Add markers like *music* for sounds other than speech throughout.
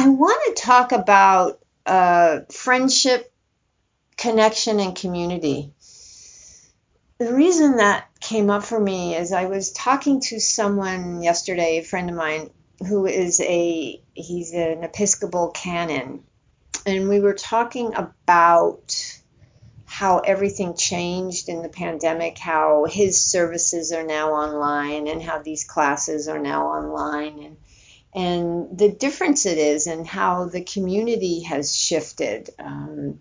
I want to talk about uh, friendship, connection, and community. The reason that came up for me is I was talking to someone yesterday, a friend of mine, who is a he's an Episcopal canon, and we were talking about how everything changed in the pandemic, how his services are now online, and how these classes are now online, and and the difference it is, and how the community has shifted. Um,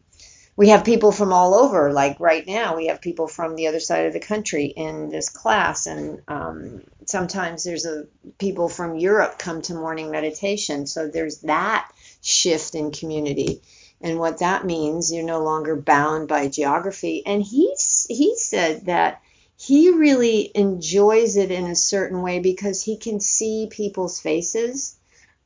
we have people from all over. Like right now, we have people from the other side of the country in this class, and um, sometimes there's a people from Europe come to morning meditation. So there's that shift in community, and what that means. You're no longer bound by geography. And he's he said that he really enjoys it in a certain way because he can see people's faces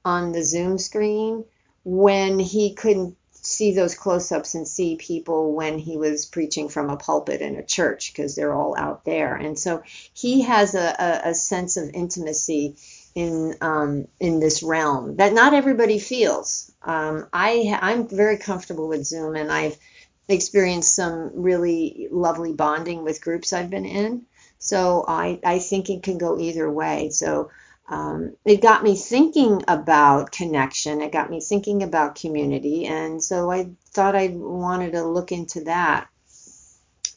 on the Zoom screen when he couldn't see those close ups and see people when he was preaching from a pulpit in a church because they're all out there. And so he has a, a, a sense of intimacy in um, in this realm that not everybody feels. Um, I I'm very comfortable with Zoom, and I've experienced some really lovely bonding with groups I've been in. So I I think it can go either way. So um, it got me thinking about connection. It got me thinking about community, and so I thought I wanted to look into that.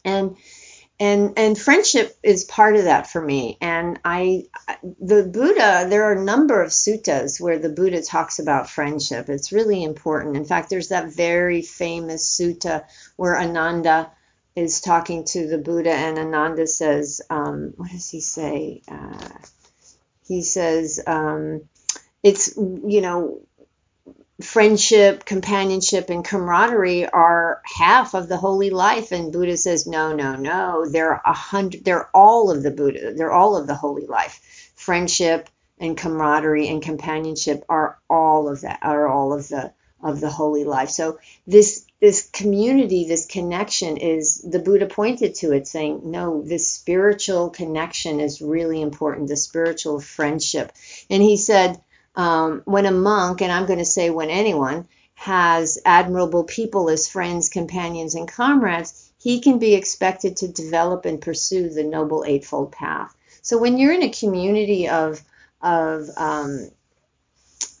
And and and friendship is part of that for me. And I, the Buddha, there are a number of suttas where the Buddha talks about friendship. It's really important. In fact, there's that very famous sutta where Ananda is talking to the Buddha, and Ananda says, um, what does he say? Uh, he says um, it's you know friendship, companionship, and camaraderie are half of the holy life. And Buddha says, no, no, no. They're a hundred. They're all of the Buddha. They're all of the holy life. Friendship and camaraderie and companionship are all of that. Are all of the of the holy life. So this this community, this connection is the Buddha pointed to it, saying, no, this spiritual connection is really important, the spiritual friendship. And he said, um, when a monk, and I'm going to say when anyone, has admirable people as friends, companions, and comrades, he can be expected to develop and pursue the noble eightfold path. So when you're in a community of of um,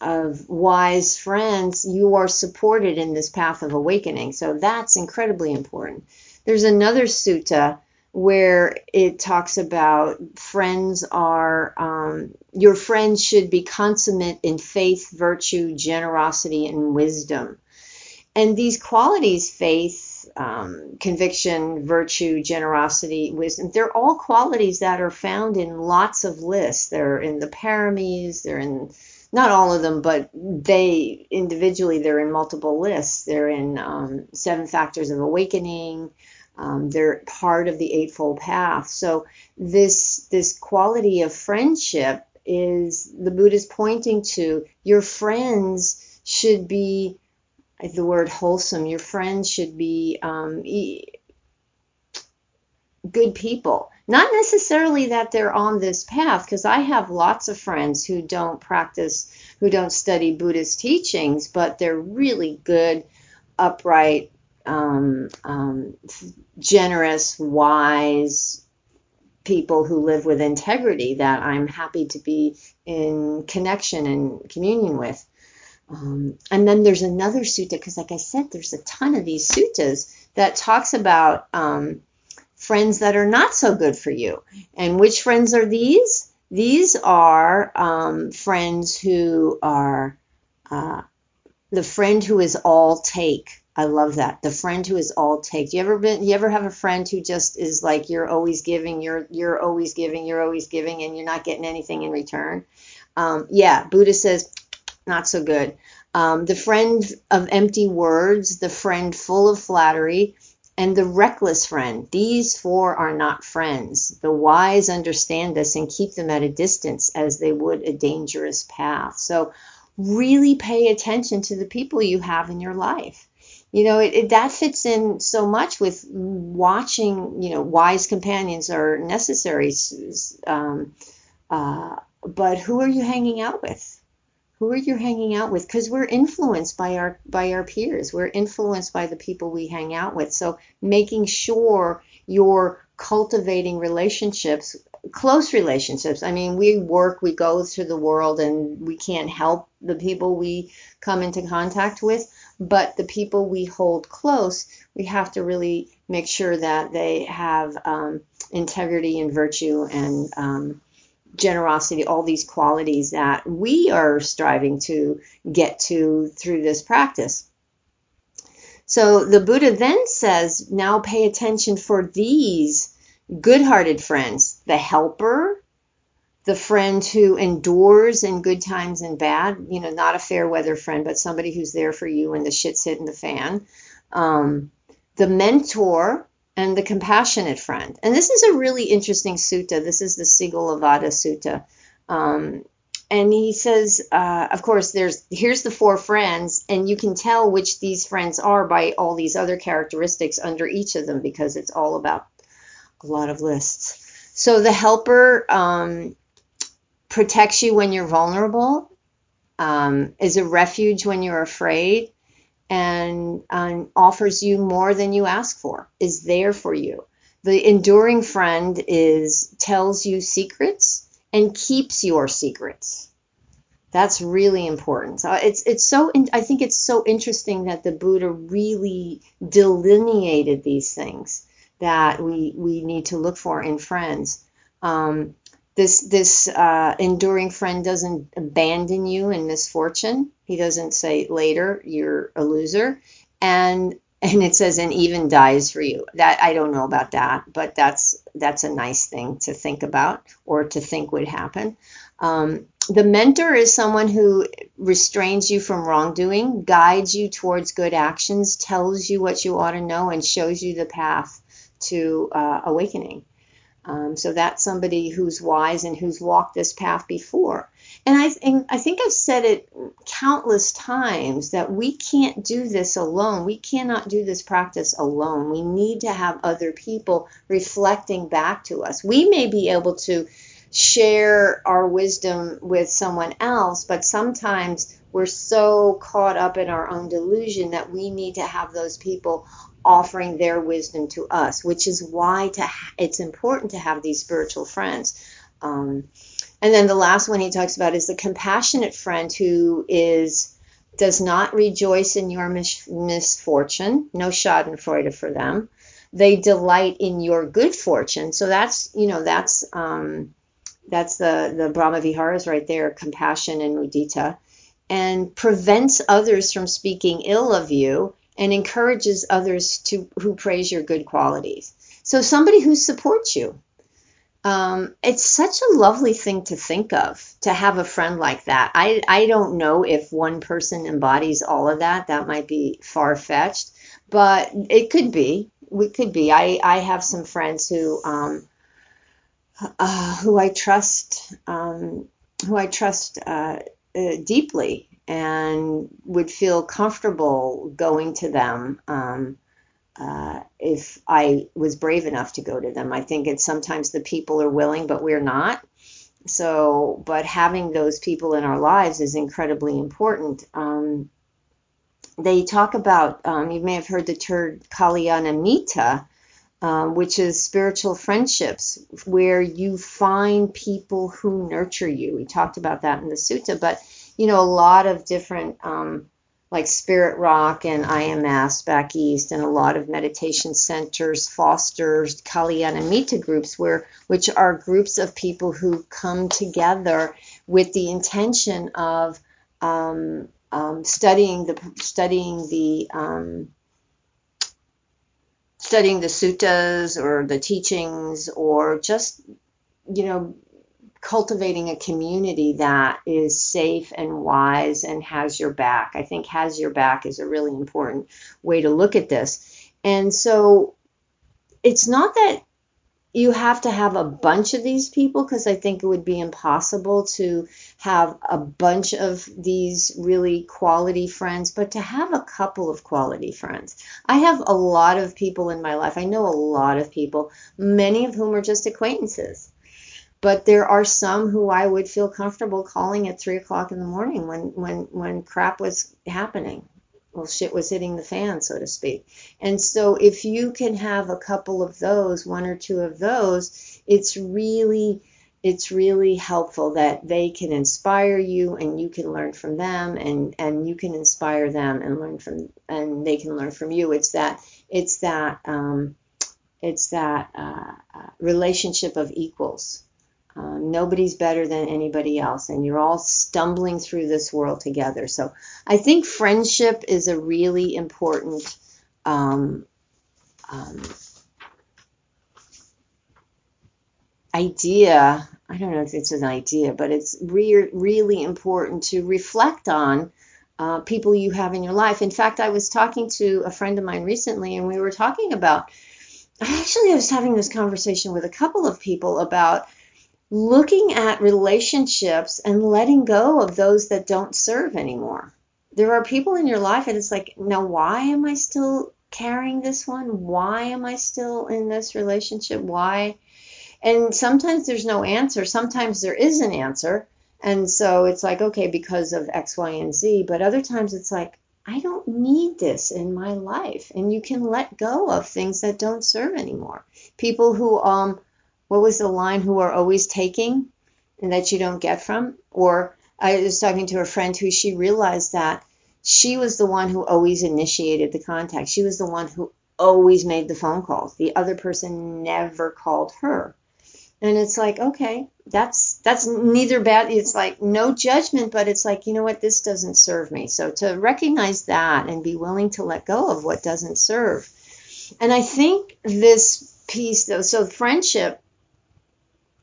of wise friends, you are supported in this path of awakening. So that's incredibly important. There's another sutta where it talks about friends are, um, your friends should be consummate in faith, virtue, generosity, and wisdom. And these qualities, faith, um, conviction, virtue, generosity, wisdom, they're all qualities that are found in lots of lists. They're in the paramis, they're in not all of them, but they individually they're in multiple lists. They're in um, seven factors of awakening. Um, they're part of the eightfold path. So this this quality of friendship is the Buddha's pointing to. Your friends should be the word wholesome. Your friends should be um, good people. Not necessarily that they're on this path, because I have lots of friends who don't practice, who don't study Buddhist teachings, but they're really good, upright, um, um, generous, wise people who live with integrity that I'm happy to be in connection and communion with. Um, and then there's another sutta, because like I said, there's a ton of these suttas that talks about um, friends that are not so good for you. And which friends are these? These are um, friends who are uh, the friend who is all take. I love that. The friend who is all take. Do you ever been you ever have a friend who just is like you're always giving, you're you're always giving, you're always giving and you're not getting anything in return? Um, yeah, Buddha says not so good. Um, the friend of empty words, the friend full of flattery, and the reckless friend. These four are not friends. The wise understand this and keep them at a distance as they would a dangerous path. So, really pay attention to the people you have in your life. You know, it, it, that fits in so much with watching, you know, wise companions are necessary. Um, uh, but who are you hanging out with? Who are you hanging out with? Because we're influenced by our by our peers. We're influenced by the people we hang out with. So making sure you're cultivating relationships, close relationships. I mean, we work, we go through the world, and we can't help the people we come into contact with. But the people we hold close, we have to really make sure that they have um, integrity and virtue and um, generosity, all these qualities that we are striving to get to through this practice. So the Buddha then says, now pay attention for these good hearted friends the helper, the friend who endures in good times and bad, you know, not a fair weather friend, but somebody who's there for you when the shit's hitting the fan. Um, the mentor and the compassionate friend. And this is a really interesting sutta. This is the Sigalovada Sutta. Um, and he says, uh, of course, there's here's the four friends, and you can tell which these friends are by all these other characteristics under each of them because it's all about a lot of lists. So the helper um, protects you when you're vulnerable, um, is a refuge when you're afraid, and um, offers you more than you ask for, is there for you. The enduring friend is tells you secrets and keeps your secrets. That's really important. So it's it's so I think it's so interesting that the Buddha really delineated these things that we we need to look for in friends. Um, this this uh, enduring friend doesn't abandon you in misfortune. He doesn't say later you're a loser, and and it says and even dies for you. That I don't know about that, but that's that's a nice thing to think about or to think would happen. Um, the mentor is someone who restrains you from wrongdoing, guides you towards good actions, tells you what you ought to know, and shows you the path to uh, awakening. Um, so that's somebody who's wise and who's walked this path before. And I, and I think I've said it countless times that we can't do this alone. We cannot do this practice alone. We need to have other people reflecting back to us. We may be able to share our wisdom with someone else, but sometimes we're so caught up in our own delusion that we need to have those people offering their wisdom to us, which is why ha- it's important to have these spiritual friends. Um, and then the last one he talks about is the compassionate friend who is does not rejoice in your mis- misfortune, no Schadenfreude for them. They delight in your good fortune. So that's you know that's um, that's the the Brahma Viharas right there, compassion and mudita, and prevents others from speaking ill of you and encourages others to who praise your good qualities. So somebody who supports you. Um, it's such a lovely thing to think of to have a friend like that. I, I don't know if one person embodies all of that. That might be far fetched, but it could be. We could be. I, I have some friends who um, uh, who I trust um, who I trust uh, uh, deeply and would feel comfortable going to them um, uh, if I was brave enough to go to them. I think it's sometimes the people are willing, but we're not. So, but having those people in our lives is incredibly important. Um, they talk about, um, you may have heard the term Kalyanamitta, um, which is spiritual friendships, where you find people who nurture you. We talked about that in the sutta, but you know, a lot of different, um, like Spirit Rock and IMS back east, and a lot of meditation centers fosters Kalyanamitta groups, where which are groups of people who come together with the intention of um, um, studying the studying the um, studying the suttas or the teachings or just you know cultivating a community that is safe and wise and has your back. I think has your back is a really important way to look at this. And so it's not that you have to have a bunch of these people because I think it would be impossible to have a bunch of these really quality friends, but to have a couple of quality friends. I have a lot of people in my life. I know a lot of people, many of whom are just acquaintances but there are some who I would feel comfortable calling at three o'clock in the morning when when when crap was happening. Well, shit was hitting the fan, so to speak. And so, if you can have a couple of those, one or two of those, it's really it's really helpful that they can inspire you and you can learn from them and and you can inspire them and learn from and they can learn from you it's that it's that um, it's that uh, uh, relationship of equals um, nobody's better than anybody else and you're all stumbling through this world together so i think friendship is a really important um, um idea I don't know if it's an idea, but it's re- really important to reflect on uh, people you have in your life. In fact, I was talking to a friend of mine recently, and we were talking about. Actually, I was having this conversation with a couple of people about looking at relationships and letting go of those that don't serve anymore. There are people in your life, and it's like, now, why am I still carrying this one? Why am I still in this relationship? Why? And sometimes there's no answer. Sometimes there is an answer. And so it's like, okay, because of X, Y, and Z. But other times it's like, I don't need this in my life. And you can let go of things that don't serve anymore. People who, um, what was the line, who are always taking and that you don't get from? Or I was talking to a friend who she realized that she was the one who always initiated the contact. She was the one who always made the phone calls. The other person never called her and it's like okay that's that's neither bad it's like no judgment but it's like you know what this doesn't serve me so to recognize that and be willing to let go of what doesn't serve and i think this piece though so friendship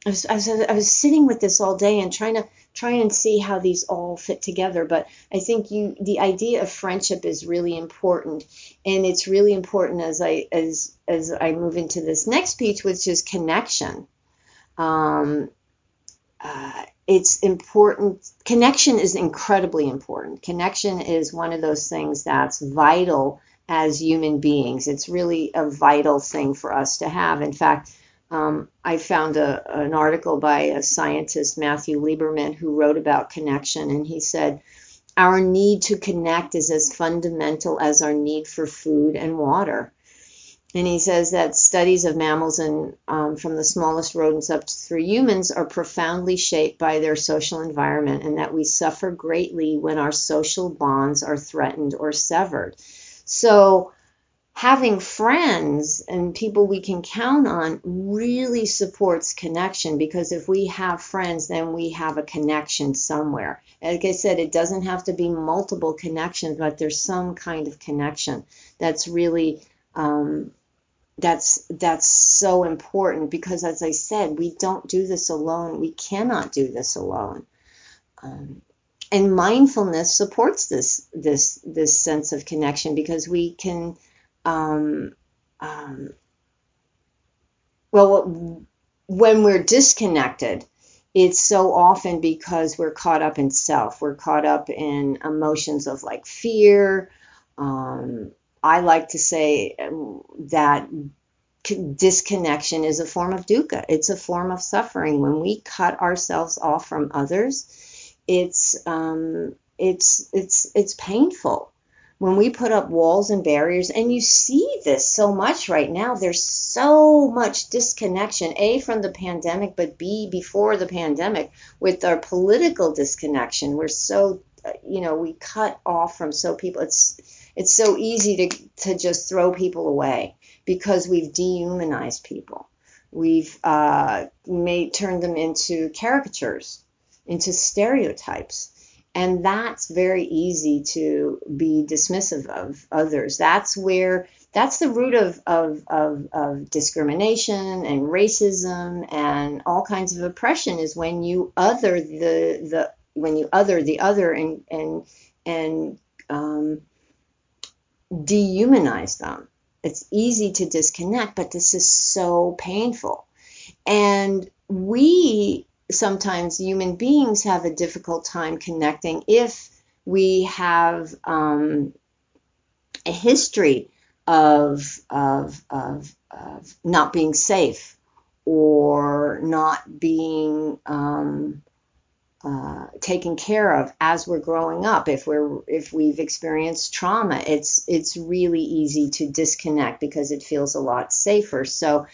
I was, I was, I was sitting with this all day and trying to try and see how these all fit together but i think you the idea of friendship is really important and it's really important as i as as i move into this next piece which is connection um, uh, it's important. Connection is incredibly important. Connection is one of those things that's vital as human beings. It's really a vital thing for us to have. In fact, um, I found a, an article by a scientist, Matthew Lieberman, who wrote about connection, and he said, Our need to connect is as fundamental as our need for food and water. And he says that studies of mammals and um, from the smallest rodents up through humans are profoundly shaped by their social environment, and that we suffer greatly when our social bonds are threatened or severed. So, having friends and people we can count on really supports connection because if we have friends, then we have a connection somewhere. Like I said, it doesn't have to be multiple connections, but there's some kind of connection that's really um, that's that's so important because as i said we don't do this alone we cannot do this alone um, and mindfulness supports this this this sense of connection because we can um, um, well when we're disconnected it's so often because we're caught up in self we're caught up in emotions of like fear um, I like to say um, that disconnection is a form of dukkha. It's a form of suffering. When we cut ourselves off from others, it's um, it's it's it's painful. When we put up walls and barriers, and you see this so much right now, there's so much disconnection. A from the pandemic, but B before the pandemic with our political disconnection. We're so you know we cut off from so people. It's it's so easy to, to just throw people away because we've dehumanized people. We've uh, made turned them into caricatures, into stereotypes. And that's very easy to be dismissive of others. That's where that's the root of, of, of, of discrimination and racism and all kinds of oppression is when you other the the when you other the other and and and um, dehumanize them. It's easy to disconnect, but this is so painful. And we sometimes, human beings, have a difficult time connecting if we have um, a history of, of, of, of not being safe or not being um, uh, taken care of as we're growing up. If we're if we've experienced trauma, it's it's really easy to disconnect because it feels a lot safer. So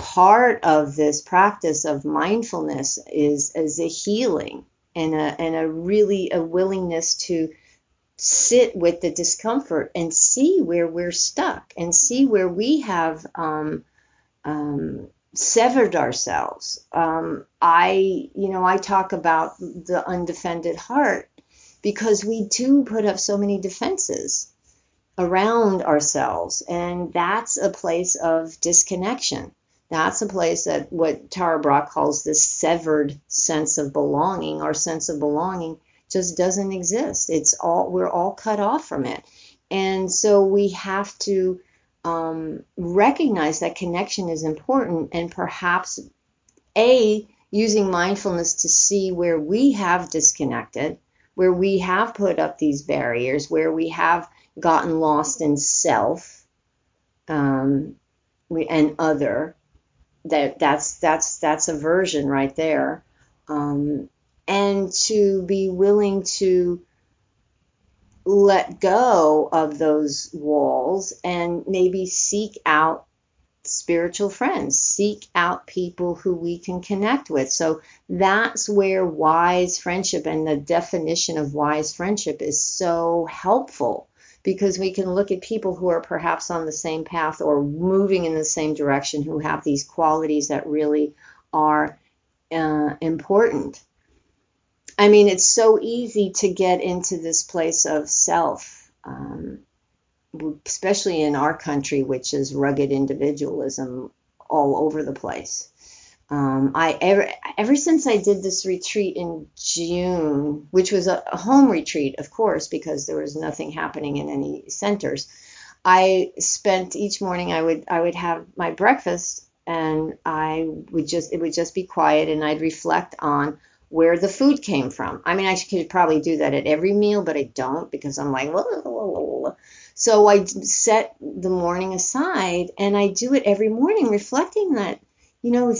part of this practice of mindfulness is is a healing and a and a really a willingness to sit with the discomfort and see where we're stuck and see where we have um, um, severed ourselves. Um, I, you know, I talk about the undefended heart because we do put up so many defenses around ourselves, and that's a place of disconnection. That's a place that what Tara Brach calls this severed sense of belonging. Our sense of belonging just doesn't exist. It's all we're all cut off from it, and so we have to um, recognize that connection is important, and perhaps a using mindfulness to see where we have disconnected, where we have put up these barriers, where we have gotten lost in self um, and other. That that's that's that's a version right there. Um, and to be willing to let go of those walls and maybe seek out spiritual friends, seek out people who we can connect with. So that's where wise friendship and the definition of wise friendship is so helpful because we can look at people who are perhaps on the same path or moving in the same direction who have these qualities that really are uh, important. I mean, it's so easy to get into this place of self, um, especially in our country, which is rugged individualism all over the place. Um, I ever ever since I did this retreat in June, which was a, a home retreat, of course, because there was nothing happening in any centers. I spent each morning. I would I would have my breakfast, and I would just it would just be quiet, and I'd reflect on where the food came from. I mean, I could probably do that at every meal, but I don't because I'm like, so I set the morning aside and I do it every morning, reflecting that, you know,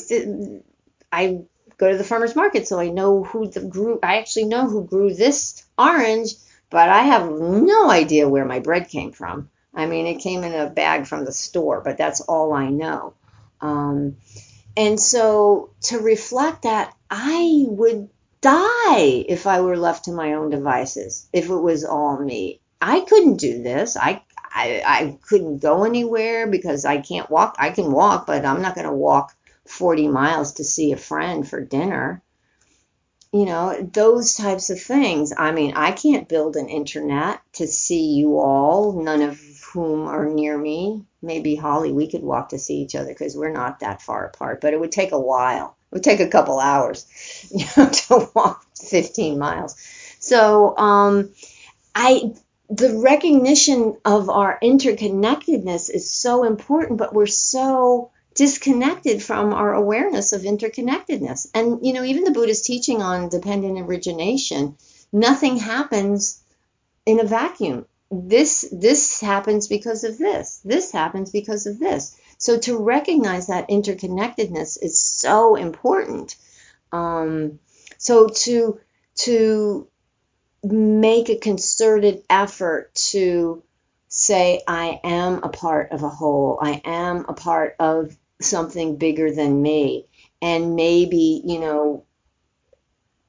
I go to the farmer's market, so I know who the grew, I actually know who grew this orange, but I have no idea where my bread came from. I mean, it came in a bag from the store, but that's all I know. Um, and so to reflect that, I would die if I were left to my own devices, if it was all me. I couldn't do this. I, I, I couldn't go anywhere because I can't walk. I can walk, but I'm not going to walk 40 miles to see a friend for dinner. You know, those types of things. I mean, I can't build an internet to see you all, none of whom are near me. Maybe Holly, we could walk to see each other because we're not that far apart, but it would take a while. It would take a couple hours, *laughs* you know, to walk 15 miles. So, um, I the recognition of our interconnectedness is so important, but we're so disconnected from our awareness of interconnectedness. And you know, even the Buddhist teaching on dependent origination, nothing happens in a vacuum. This this happens because of this. This happens because of this. So to recognize that interconnectedness is so important um, so to to make a concerted effort to say i am a part of a whole. I am a part of something bigger than me and maybe you know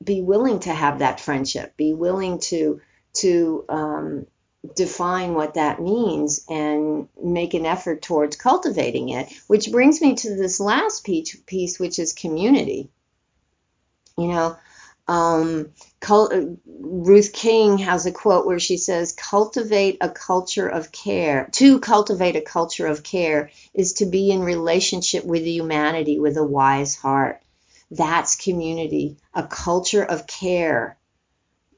be willing to have that friendship be willing to to um, define what that means and make an effort towards cultivating it. Which brings me to this last piece, piece which is community. You know, um, Ruth King has a quote where she says, "Cultivate a culture of care. To cultivate a culture of care is to be in relationship with humanity with a wise heart. That's community, a culture of care."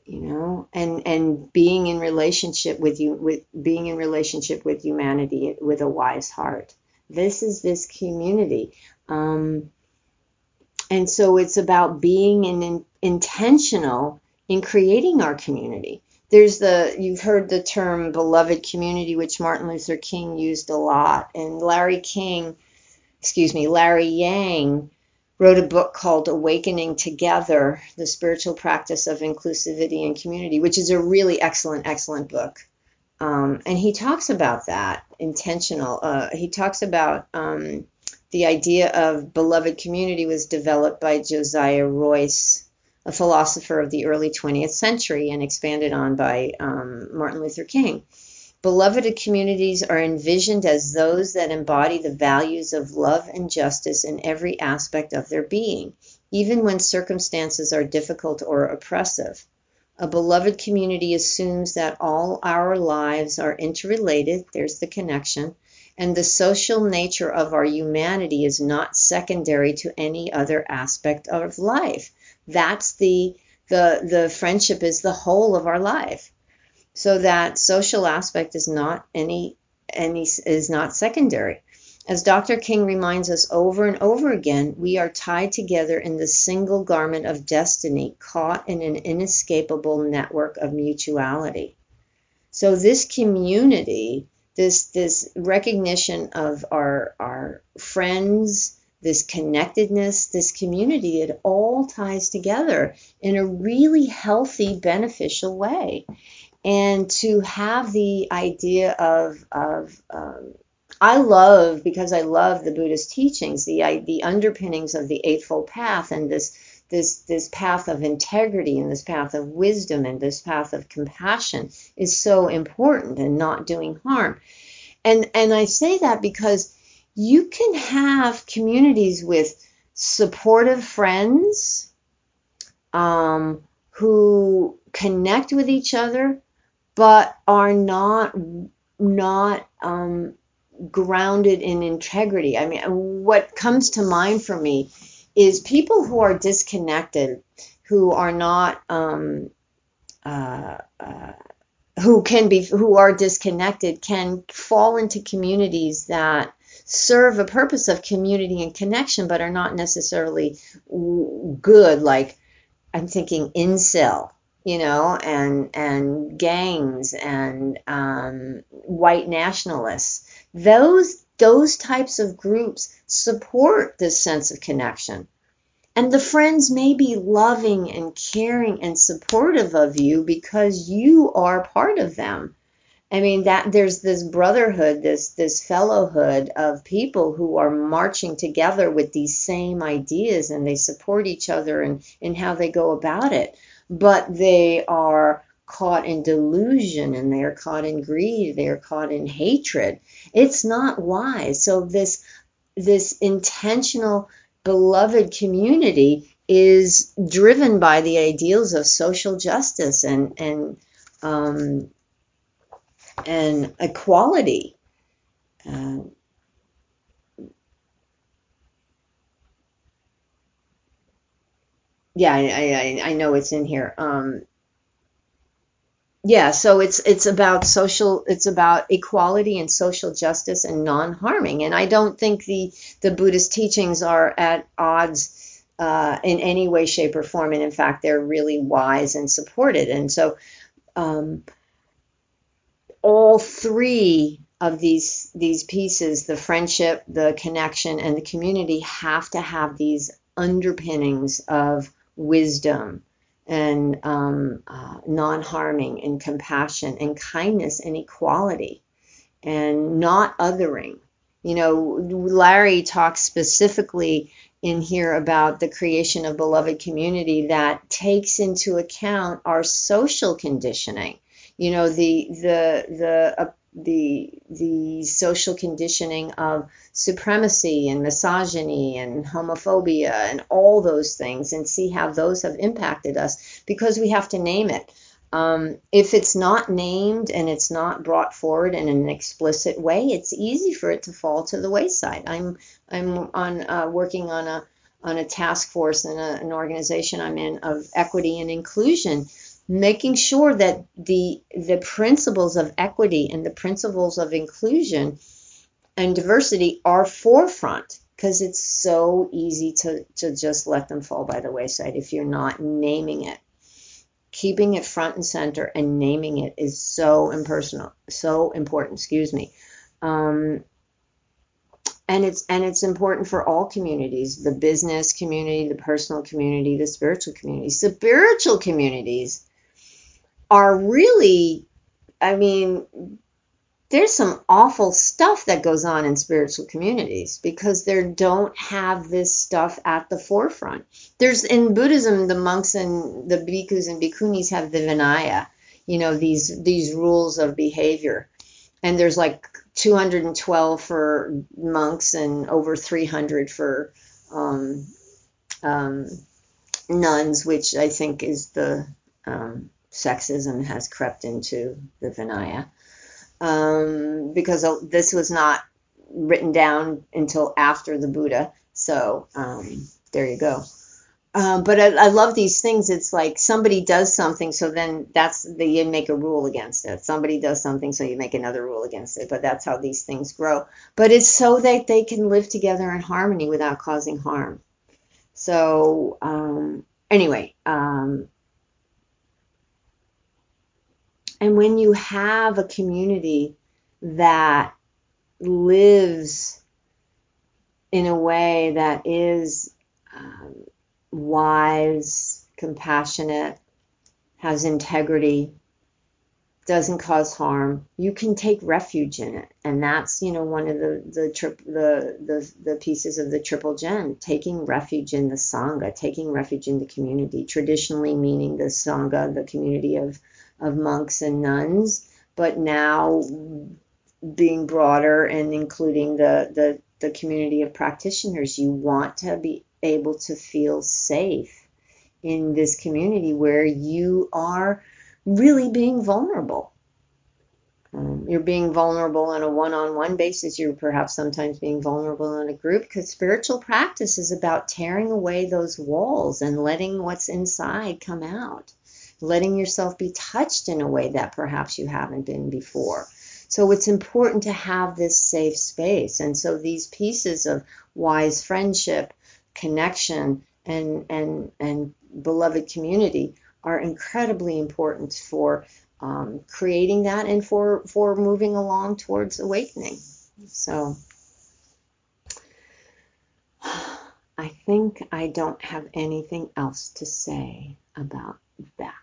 you know and and being in relationship with you with being in relationship with humanity with a wise heart this is this community um, and so it's about being in, in, intentional in creating our community there's the you've heard the term beloved community which martin luther king used a lot and larry king excuse me, Larry Yang wrote a book called Awakening Together The Spiritual Practice of Inclusivity and Community, which is a really excellent, excellent book. Um, and he talks about that intentional. Uh, he talks about um, the idea of beloved community was developed by Josiah Royce, a philosopher of the early 20th century, and expanded on by um, Martin Luther King. Beloved communities are envisioned as those that embody the values of love and justice in every aspect of their being, even when circumstances are difficult or oppressive. A beloved community assumes that all our lives are interrelated, there's the connection, and the social nature of our humanity is not secondary to any other aspect of life. That's the the the friendship is the whole of our life so that social aspect is not any any is not secondary. As Dr. King reminds us over and over again, we are tied together in the single garment of destiny, caught in an inescapable network of mutuality. So this community, this this recognition of our our friends, this connectedness, this community, it all ties together in a really healthy, beneficial way. And to have the idea of of um, I love because I love the Buddhist teachings, the the underpinnings of the Eightfold Path, and this this this path of integrity and this path of wisdom and this path of compassion is so important and not doing harm. And and I say that because you can have communities with supportive friends um, who connect with each other but are not not um, grounded in integrity. I mean, what comes to mind for me is people who are disconnected, who are not, um, uh, uh, who can be, who are disconnected, can fall into communities that serve a purpose of community and connection, but are not necessarily good. Like I'm thinking incel you know, and and gangs and um, white nationalists. Those those types of groups support this sense of connection. And the friends may be loving and caring and supportive of you because you are part of them. I mean that there's this brotherhood, this this fellowhood of people who are marching together with these same ideas and they support each other in, in how they go about it but they are caught in delusion and they are caught in greed they are caught in hatred it's not wise so this this intentional beloved community is driven by the ideals of social justice and and um, and equality uh, yeah, I, I, I know it's in here. Um, yeah, so it's it's about social, it's about equality and social justice and non-harming. And I don't think the the Buddhist teachings are at odds uh, in any way, shape, or form. And in fact, they're really wise and supported. And so, um, all three of these these pieces, the friendship, the connection, and the community, have to have these underpinnings of wisdom and um, uh, non harming and compassion and kindness and equality and not othering. You know, Larry talks specifically in here about the creation of beloved community that takes into account our social conditioning. You know, the the the the the social conditioning of supremacy and misogyny and homophobia and all those things and see how those have impacted us because we have to name it. Um, if it's not named and it's not brought forward in an explicit way, it's easy for it to fall to the wayside. I'm I'm on uh, working on a on a task force and a, an organization I'm in of equity and inclusion making sure that the the principles of equity and the principles of inclusion and diversity are forefront because it's so easy to, to just let them fall by the wayside if you're not naming it. Keeping it front and center and naming it is so impersonal, so important. Excuse me. Um, and it's and it's important for all communities the business community the personal community the spiritual community spiritual communities are really i mean there's some awful stuff that goes on in spiritual communities because they don't have this stuff at the forefront. There's in buddhism the monks and the bhikkhus and bhikkhunis have the vinaya you know these these rules of behavior. And there's like 212 for monks and over 300 for um, um, nuns, which I think is the um, sexism has crept into the Vinaya. Um, because this was not written down until after the Buddha. So um, there you go. Um, but I, I, love these things. It's like somebody does something, so then that's the you make a rule against it. Somebody does something, so you make another rule against it. But that's how these things grow. But it's so that they can live together in harmony without causing harm. So um, anyway, um, and when you have a community that lives in a way that is um, wise, compassionate, has integrity, doesn't cause harm, you can take refuge in it. And that's, you know, one of the the the, the the pieces of the triple gem, taking refuge in the sangha, taking refuge in the community, traditionally meaning the sangha, the community of of monks and nuns, but now being broader and including the the the community of practitioners. You want to be able to feel safe in this community where you are really being vulnerable. Um, you're being vulnerable on a one on one basis. You're perhaps sometimes being vulnerable in a group because spiritual practice is about tearing away those walls and letting what's inside come out, letting yourself be touched in a way that perhaps you haven't been before. So it's important to have this safe space. And so these pieces of wise friendship, connection and and and beloved community are incredibly important for um, creating that and for for moving along towards awakening. So *sighs* I think I don't have anything else to say about that.